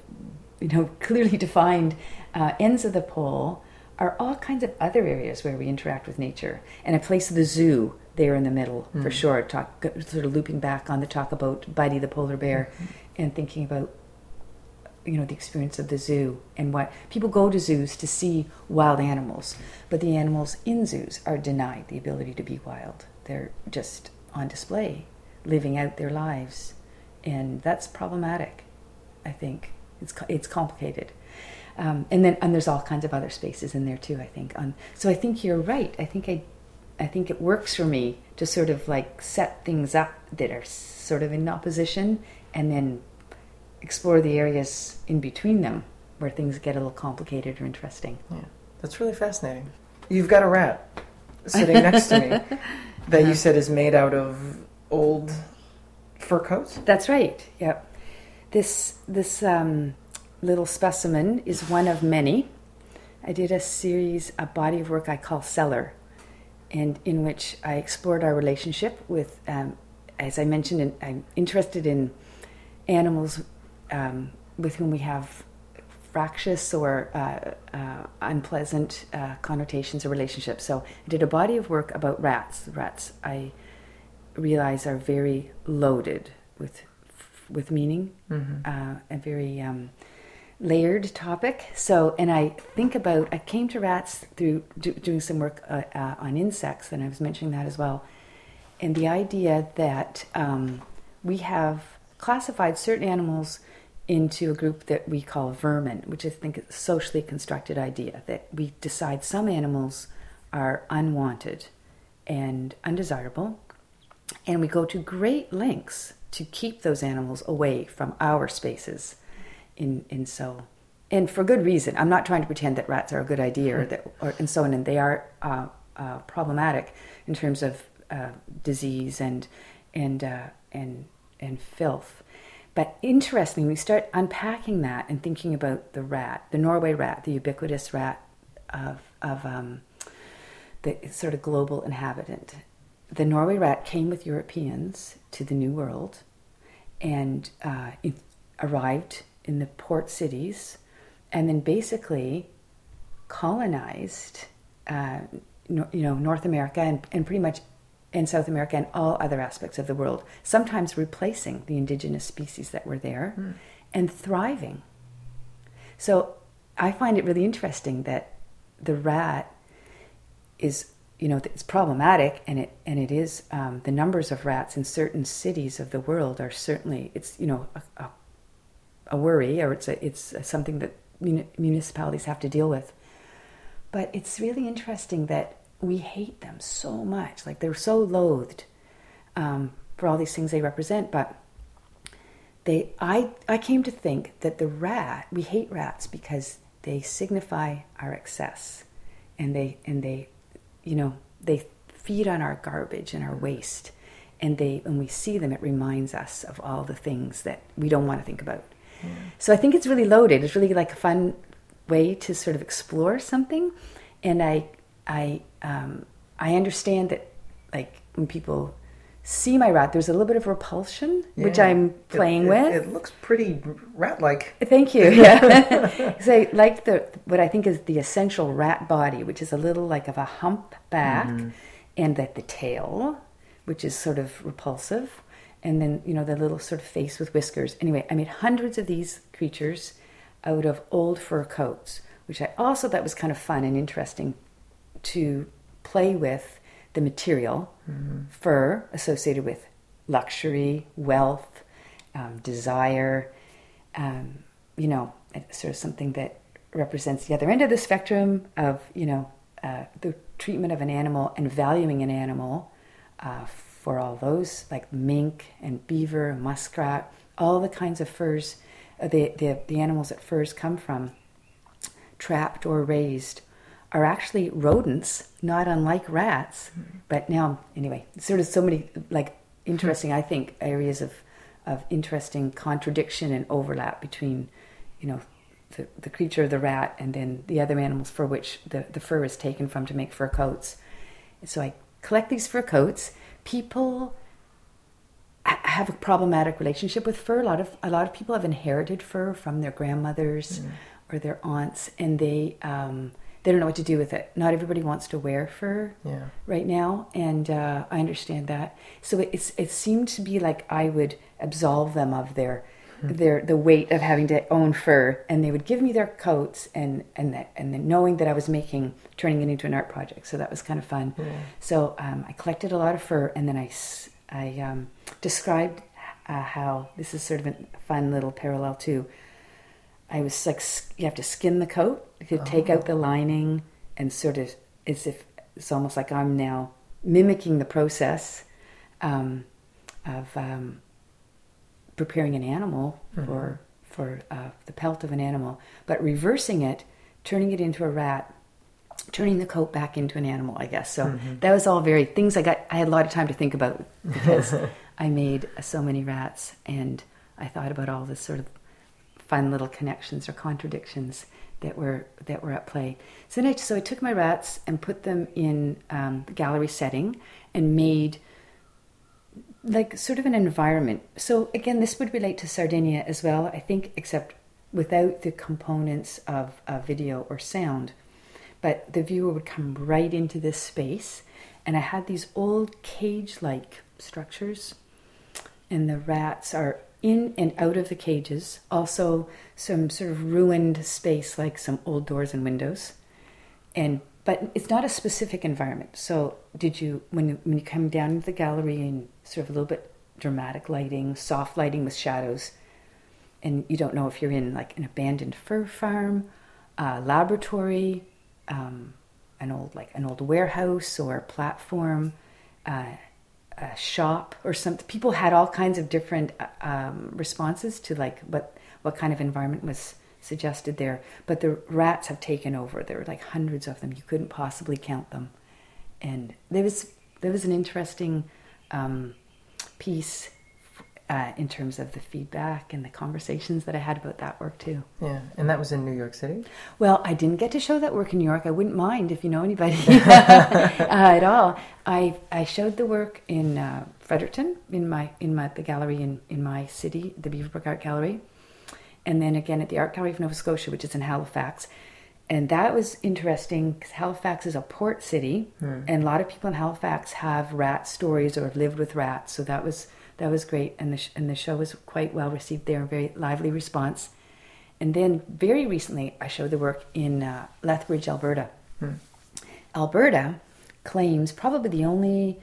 you know *laughs* clearly defined uh, ends of the pole are all kinds of other areas where we interact with nature, and I place of the zoo there in the middle for sure. Talk sort of looping back on the talk about Buddy the polar bear, and thinking about you know the experience of the zoo and what people go to zoos to see wild animals, but the animals in zoos are denied the ability to be wild. They're just on display, living out their lives, and that's problematic. I think it's it's complicated. Um, and then and there's all kinds of other spaces in there too. I think. Um, so I think you're right. I think I, I think it works for me to sort of like set things up that are sort of in opposition, and then explore the areas in between them where things get a little complicated or interesting. Yeah, that's really fascinating. You've got a rat sitting *laughs* next to me that you said is made out of old fur coats. That's right. Yep. This this um, little specimen is one of many. I did a series, a body of work I call Cellar, and in which I explored our relationship with, um, as I mentioned, I'm interested in animals um, with whom we have fractious or uh, uh, unpleasant uh, connotations or relationships. So I did a body of work about rats. Rats, I realize, are very loaded with with meaning, mm-hmm. Uh, a very um, layered topic. So, and I think about, I came to rats through do, doing some work uh, uh, on insects, and I was mentioning that as well. And the idea that um, we have classified certain animals into a group that we call vermin, which I think is a socially constructed idea that we decide some animals are unwanted and undesirable, and we go to great lengths to keep those animals away from our spaces in, in so and for good reason. I'm not trying to pretend that rats are a good idea or that or, and so on, and they are uh, uh, problematic in terms of uh, disease and and uh, and and filth. But interestingly, we start unpacking that and thinking about the rat, the Norway rat, the ubiquitous rat of of um, the sort of global inhabitant. The Norway rat came with Europeans to the New World and uh, arrived in the port cities, and then basically colonized, uh, no, you know, North America and, and pretty much in South America and all other aspects of the world. Sometimes replacing the indigenous species that were there, mm. and thriving. So I find it really interesting that the rat is you know it's problematic and it and it is um, the numbers of rats in certain cities of the world are certainly it's you know a, a a worry or it's a, it's something that municipalities have to deal with. But it's really interesting that we hate them so much. Like they're so loathed um, for all these things they represent. But they, I, I came to think that the rat, we hate rats because they signify our excess, and they, and they, you know, they feed on our garbage and our waste. And they, when we see them, it reminds us of all the things that we don't want to think about. So I think it's really loaded. It's really like a fun way to sort of explore something, and I I um, I understand that like when people see my rat, there's a little bit of repulsion, yeah. which I'm playing it, with. It, it, looks pretty rat-like. Thank you. Yeah, *laughs* *laughs* so I like the what I think is the essential rat body, which is a little like of a hump back, mm-hmm. and that the tail, which is sort of repulsive and then you know the little sort of face with whiskers. Anyway, I made hundreds of these creatures out of old fur coats, which I also thought was kind of fun and interesting to play with the material mm-hmm. fur associated with luxury, wealth, um, desire. Um, you know, sort of something that represents the other end of the spectrum of you know uh, the treatment of an animal and valuing an animal uh, for all those, like mink and beaver, muskrat, all the kinds of furs, uh, the, the, the animals that furs come from, trapped or raised, are actually rodents, not unlike rats. Mm-hmm. But now, anyway, sort of so many, like, interesting, I think, areas of, of interesting contradiction and overlap between, you know, the, the creature of the rat and then the other animals for which the, the fur is taken from to make fur coats. So I collect these fur coats people have a problematic relationship with fur. A lot of a lot of people have inherited fur from their grandmothers mm. or their aunts, and they um, they don't know what to do with it. Not everybody wants to wear fur yeah. right now, and uh, I understand that. So it, it's it seemed to be like I would absolve them of their their the weight of having to own fur, and they would give me their coats, and and that, and then knowing that I was making turning it into an art project, so that was kind of fun. So um, I collected a lot of fur, and then I um, described uh, how this is sort of a fun little parallel too. I was like, you have to skin the coat, you could take out the lining, and sort of as if it's almost like I'm now mimicking the process um, of um, preparing an animal for for uh, the pelt of an animal, but reversing it, turning it into a rat, turning the coat back into an animal. I guess so. That was all very things I got. I had a lot of time to think about *laughs* because I made so many rats, and I thought about all this sort of fun little connections or contradictions that were that were at play. So then I, so I took my rats and put them in um, the gallery setting and made like sort of an environment. So again, this would relate to Sardinia as well, I think, except without the components of video or sound. But the viewer would come right into this space, and I had these old cage-like structures, and the rats are in and out of the cages. Also, some sort of ruined space, like some old doors and windows, and but it's not a specific environment. So, did you when when you come down into the gallery and sort of a little bit dramatic lighting, soft lighting with shadows, and you don't know if you're in like an abandoned fur farm, a laboratory, um, an old like an old warehouse or platform, uh, a shop or something. People had all kinds of different um, responses to like what what kind of environment was suggested there. But the rats have taken over. There were like hundreds of them. You couldn't possibly count them, and there was there was an interesting um, piece uh, in terms of the feedback and the conversations that I had about that work too. Yeah, and that was in New York City. Well, I didn't get to show that work in New York. I wouldn't mind if you know anybody *laughs* uh, at all. I I showed the work in uh, Fredericton in my in my the gallery in in my city, the Beaverbrook Art Gallery, and then again at the Art Gallery of Nova Scotia, which is in Halifax. And that was interesting because Halifax is a port city, and a lot of people in Halifax have rat stories or have lived with rats. So that was that was great, and the sh- and the show was quite well received there, very lively response. And then very recently, I showed the work in uh, Lethbridge, Alberta. Alberta claims probably the only,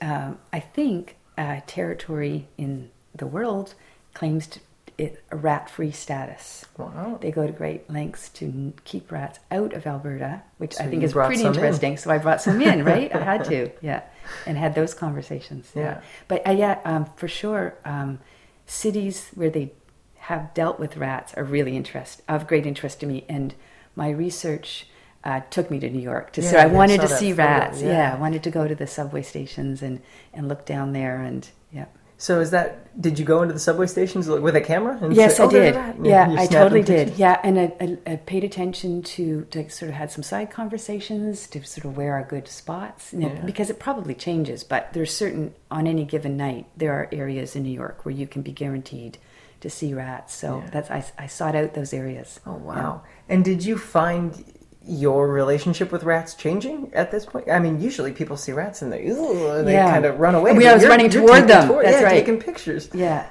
um, I think, uh, territory in the world claims to, a rat-free status. Wow. They go to great lengths to keep rats out of Alberta, which So I think is pretty some in. interesting. So I brought some in, right? I had to, *laughs* yeah, and had those conversations. Yeah. But uh, yeah, um, for sure, um, cities where they have dealt with rats are really interest of great interest to me. And my research uh, took me to New York to so Yeah, I I wanted to see photo, rats. yeah. Yeah. I wanted to go to the subway stations and and look down there and yeah. So is that? Did you go into the subway stations with a camera? And Yes, say, I "Oh, a did. rat," and Yeah, I totally did. Yeah, and I, I, I paid attention to, to sort of had some side conversations to sort of where are good spots you know, Yeah. because it probably changes. But there's certain on any given night there are areas in New York where you can be guaranteed to see rats. So Yeah. that's I, I sought out those areas. Oh wow! And did you find your relationship with rats changing at this point? I mean, usually people see rats and they, and they Yeah. kind of run away. Mean, I was running toward them. That's yeah, right. Taking pictures. Yeah.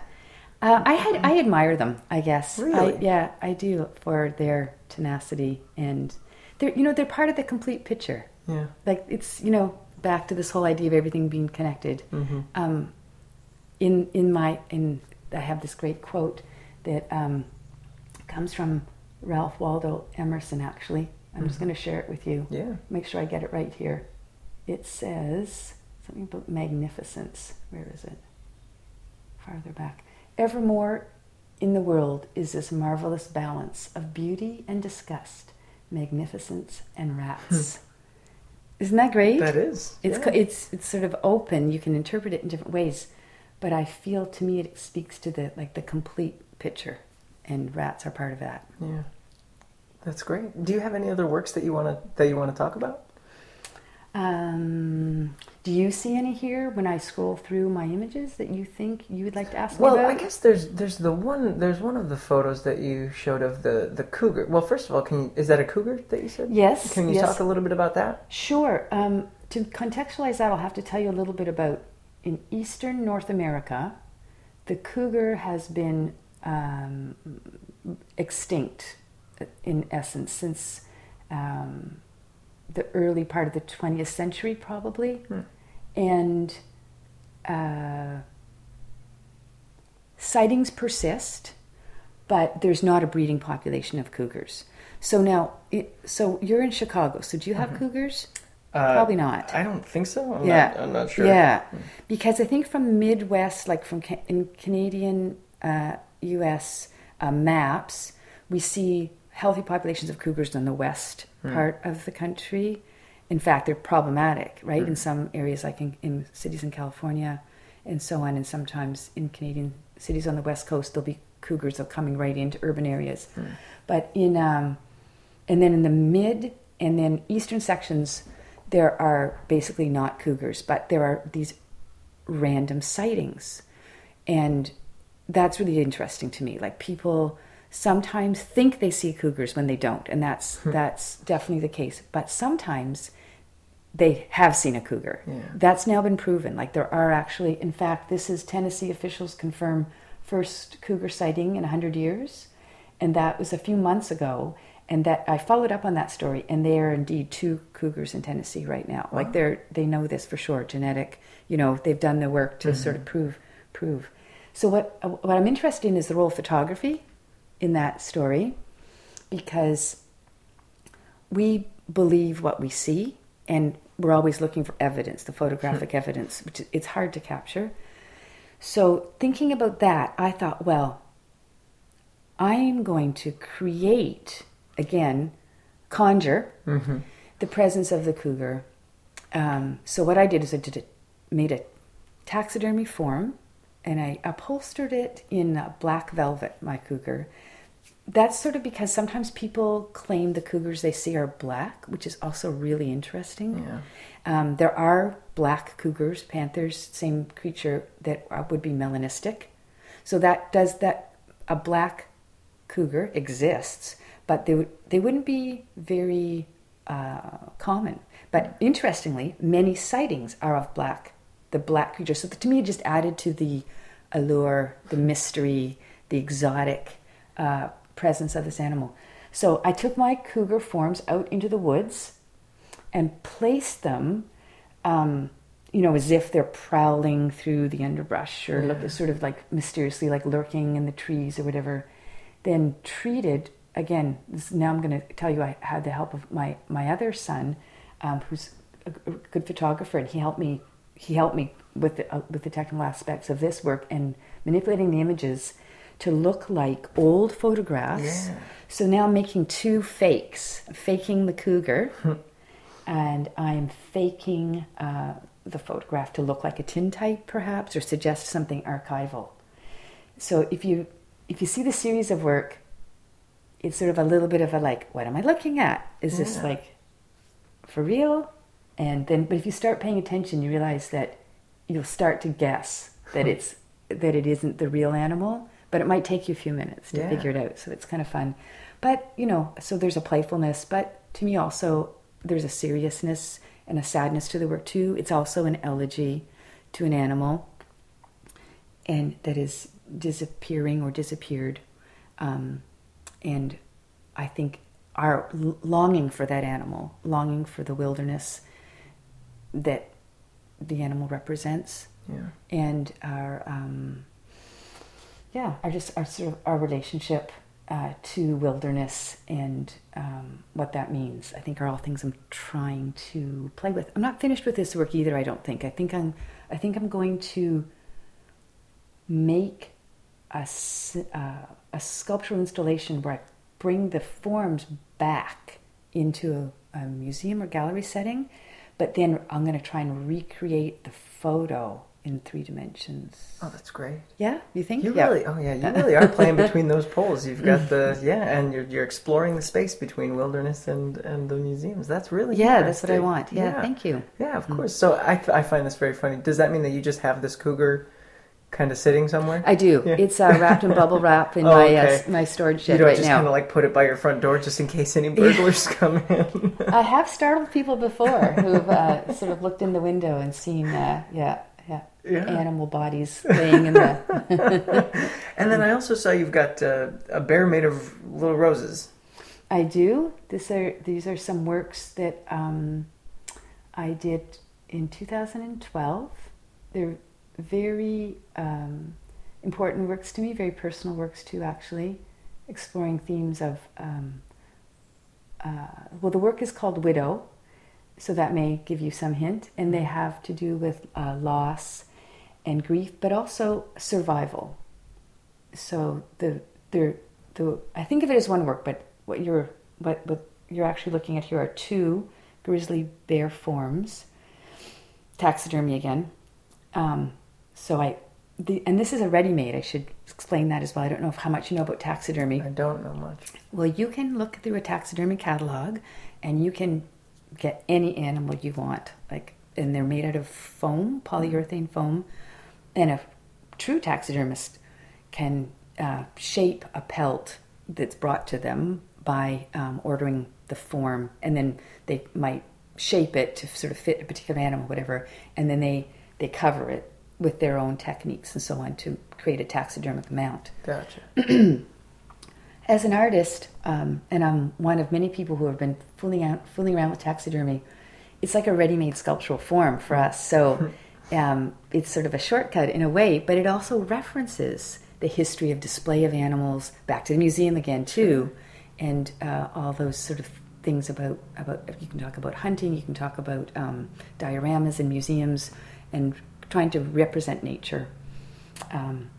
Uh, I had I admire them. I guess. Really? I, yeah, I do for their tenacity and they're you know they're part of the complete picture. Yeah. like it's you know back to this whole idea of everything being connected Mhm. um, in in my in i have this great quote that um, comes from ralph waldo emerson actually i'm just mm-hmm. going to share it with you Yeah. make sure i get it right here it says something about magnificence where is it farther back evermore in the world is this marvelous balance of beauty and disgust magnificence and rats hmm. isn't that great That is. it's yeah. it's it's sort of open. You can interpret it in different ways, but I feel to me it speaks to the like the complete picture, and rats are part of that. Yeah. That's great. Do you have any other works that you want to that you want to talk about? Um, do you see any here when I scroll through my images that you think you would like to ask Well, me about? Well, I guess there's there's the one there's one of the photos that you showed of the the cougar. Well, first of all, can you, is that a cougar that you said? Yes, Can you yes. talk a little bit about that? Sure. Um, to contextualize that, I'll have to tell you a little bit about in eastern North America, the cougar has been um, extinct in essence since um, the early part of the 20th century, probably. Hmm. And uh, sightings persist, but there's not a breeding population of cougars. So now, it, so you're in Chicago. So do you have cougars? Uh, Probably not. I don't think so. I'm yeah, not, I'm not sure. Yeah, because I think from Midwest, like from ca- in Canadian, uh, U.S. Uh, maps, we see healthy populations of cougars in the west part of the country. In fact, they're problematic, right? In some areas, like in, in cities in California, and so on, and sometimes in Canadian cities on the west coast, there'll be cougars that are coming right into urban areas. But in um, and then in the mid and then eastern sections, there are basically not cougars, but there are these random sightings. And that's really interesting to me. Like people sometimes think they see cougars when they don't, and that's hmm. that's definitely the case. But sometimes they have seen a cougar. Yeah. That's now been proven. Like there are actually, in fact, this is Tennessee officials confirm first cougar sighting in 100 years, and that was a few months ago. And that I followed up on that story, and there are indeed two cougars in Tennessee right now. Like they're they know this for sure, genetic. You know, they've done the work to mm-hmm. sort of prove prove. So what what I'm interested in is the role of photography in that story, because we believe what we see, and we're always looking for evidence, the photographic *laughs* evidence, which it's hard to capture. So, thinking about that, I thought, well, I'm going to create, again, conjure Mm-hmm. the presence of the cougar. Um, so, what I did is I did it, made a taxidermy form and I upholstered it in black velvet, my cougar. That's sort of because sometimes people claim the cougars they see are black, which is also really interesting. Yeah. Um, there are black cougars, panthers, same creature that would be melanistic. So that does that a black cougar exists, but they would they wouldn't be very uh, common. But interestingly, many sightings are of black, the black creature. So to me, it just added to the allure, the mystery, the exotic uh, presence of this animal. So I took my cougar forms out into the woods and placed them, um, you know, as if they're prowling through the underbrush or look sort of like mysteriously like lurking in the trees or whatever. Then treated again. This, now I'm going to tell you I had the help of my my other son, um, who's a, a good photographer, and he helped me. He helped me with the uh, with the technical aspects of this work and manipulating the images to look like old photographs. Yeah. So now I'm making two fakes, faking the cougar, *laughs* and I'm faking uh, the photograph to look like a tintype, perhaps, or suggest something archival. So if you if you see the series of work, it's sort of a little bit of a like, what am I looking at? Is this like for real? And then, but if you start paying attention, you realize that you'll start to guess that it's that it isn't the real animal, but it might take you a few minutes to Yeah. figure it out. So it's kind of fun. But you know, so there's a playfulness, but to me also there's a seriousness and a sadness to the work too. It's also an elegy to an animal, and that is disappearing or disappeared. Um, and I think our longing for that animal, longing for the wilderness that the animal represents, Yeah. and our um, yeah, our just our sort of our relationship uh, to wilderness and um, what that means. I think are all things I'm trying to play with. I'm not finished with this work either. I don't think. I think I'm. I think I'm going to make a uh, a sculptural installation where I bring the forms back into a, a museum or gallery setting, but then I'm going to try and recreate the photo in three dimensions. Oh, that's great. Yeah, you think? You yeah. really, oh yeah, you really are playing between those poles. You've got the *laughs* yeah, and you're you're exploring the space between wilderness and and the museums. That's really Yeah, that's what I want. Yeah, thank you. Yeah, of course. So I I find this very funny. Does that mean that you just have this cougar kind of sitting somewhere? I do. Yeah. It's uh, wrapped in bubble wrap in *laughs* Oh, my okay. uh, my storage you shed don't right just now. kind of like put it by your front door just in case any *laughs* burglars come in. I have startled people before who've uh, sort of looked in the window and seen, uh, yeah, yeah, Yeah. animal bodies laying in the. *laughs* And then I also saw you've got uh, a bear made of little roses. I do. This are these are some works that um, I did in 2012. They're very um, important works to me, very personal works too, actually, exploring themes of. Um, uh, well, the work is called Widow, so that may give you some hint, and they have to do with uh, loss and grief, but also survival. So the the the I think of it as one work, but what you're what what you're actually looking at here are two grizzly bear forms, taxidermy again. Um, so I the and this is a ready-made. I should explain that as well. I don't know if, how much you know about taxidermy. I don't know much. Well, you can look through a taxidermy catalog, and you can get any animal you want. Like, and they're made out of foam, polyurethane foam, and a true taxidermist can uh, shape a pelt that's brought to them by um, ordering the form, and then they might shape it to sort of fit a particular animal, whatever, and then they they cover it with their own techniques and so on to create a taxidermic mount Gotcha. *clears throat* as an artist, um, and I'm one of many people who have been fooling out, fooling around with taxidermy. It's like a ready-made sculptural form for us. So *laughs* um, it's sort of a shortcut in a way, but it also references the history of display of animals back to the museum again too, and uh, all those sort of things about about you can talk about hunting, you can talk about um, dioramas in museums, and trying to represent nature um,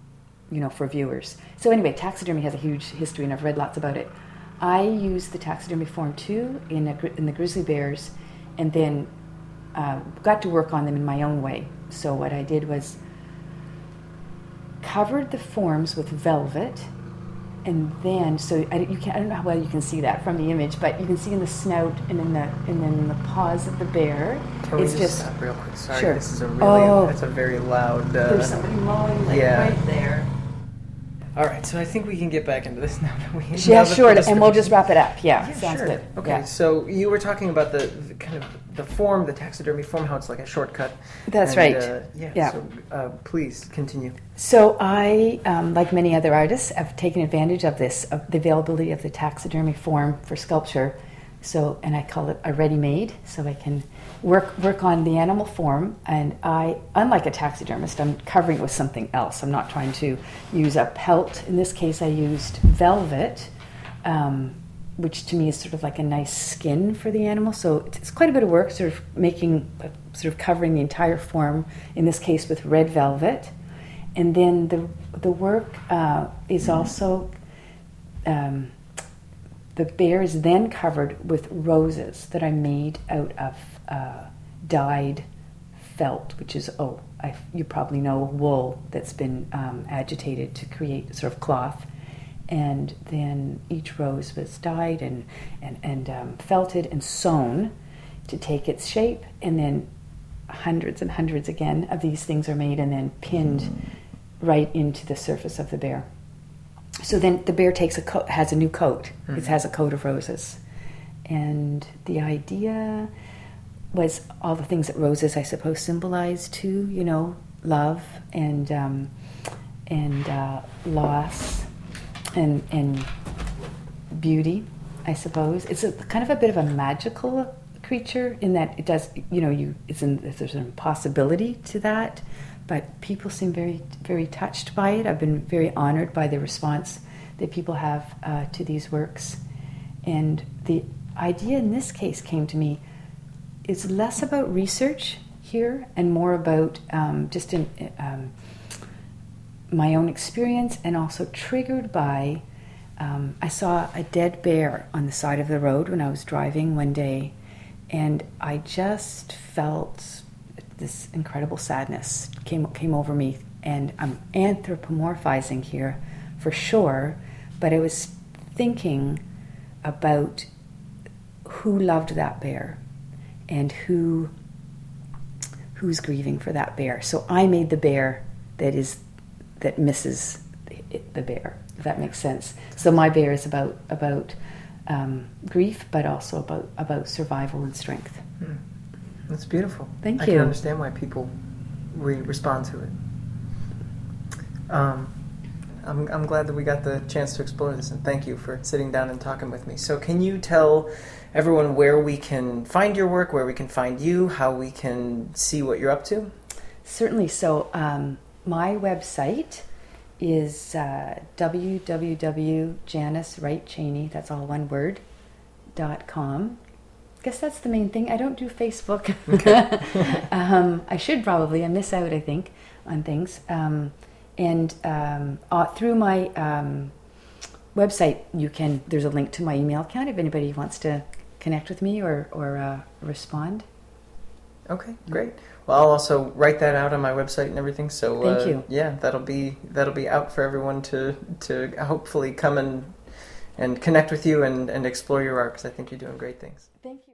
you know, for viewers. So anyway, taxidermy has a huge history, and I've read lots about it. I used the taxidermy form too in a, in the grizzly bears, and then uh, got to work on them in my own way. So what I did was covered the forms with velvet, and then so I, you can I don't know how well you can see that from the image, but you can see in the snout and in the and then in the paws of the bear. Can we it's just, just stop real quick? Sorry, Sure. this is a really Oh. that's a very loud. Uh, there's somebody mowing like yeah. right there. All right, so I think we can get back into this *laughs* now. that we Yeah, now that sure, the and we'll just wrap it up. Yeah, Yeah, sounds sure. good. Okay, Yeah. so you were talking about the, the kind of the form, the taxidermy form, how it's like a shortcut. That's And, right. Uh, yeah. Yeah. So uh, please continue. So I, um, like many other artists, have taken advantage of this, of the availability of the taxidermy form for sculpture. So, and I call it a ready-made, so I can work work on the animal form. And I, unlike a taxidermist, I'm covering it with something else. I'm not trying to use a pelt. In this case, I used velvet, um, which to me is sort of like a nice skin for the animal. So it's, quite a bit of work, sort of making, uh, sort of covering the entire form. In this case, with red velvet and then the the work uh, is also um, the bear is then covered with roses that I made out of uh, dyed felt, which is oh I, you probably know wool that's been um, agitated to create sort of cloth. And then each rose was dyed and and, and um, felted and sewn to take its shape, and then hundreds and hundreds again of these things are made and then pinned right into the surface of the bear. So then the bear takes a coat, has a new coat. It has a coat of roses, and the idea was all the things that roses, I suppose, symbolize too. You know, love and um, and uh, loss and and beauty. I suppose it's a kind of a bit of a magical creature in that it does. You know, you it's in, there's an impossibility to that, but people seem very very touched by it. I've been very honored by the response that people have uh, to these works, and the idea in this case came to me is less about research here and more about um, just in, um, my own experience and also triggered by um, I saw a dead bear on the side of the road when I was driving one day, and I just felt this incredible sadness came came over me. And I'm anthropomorphizing here for sure, but I was thinking about who loved that bear and who who's grieving for that bear. So I made the bear that is that misses the bear. If that makes sense. So my bear is about about um, grief, but also about about survival and strength. That's beautiful. Thank I you. I can understand why people we respond to it. Um, I'm, I'm glad that we got the chance to explore this, and thank you for sitting down and talking with me. So, can you tell everyone where we can find your work, where we can find you, how we can see what you're up to? Certainly. So, um, my website is uh, www.janicewrightcheney, that's all one word, dot com. Guess that's the main thing. I don't do Facebook. Okay. *laughs* um, I should probably. I miss out, I think, on things. Um, and um, uh, through my um, website, you can. There's a link to my email account if anybody wants to connect with me or or uh, respond. Okay, great. Well, I'll also write that out on my website and everything. So Thank uh, you. Yeah, that'll be that'll be out for everyone to to hopefully come and and connect with you and and explore your art because I think you're doing great things. Thank you.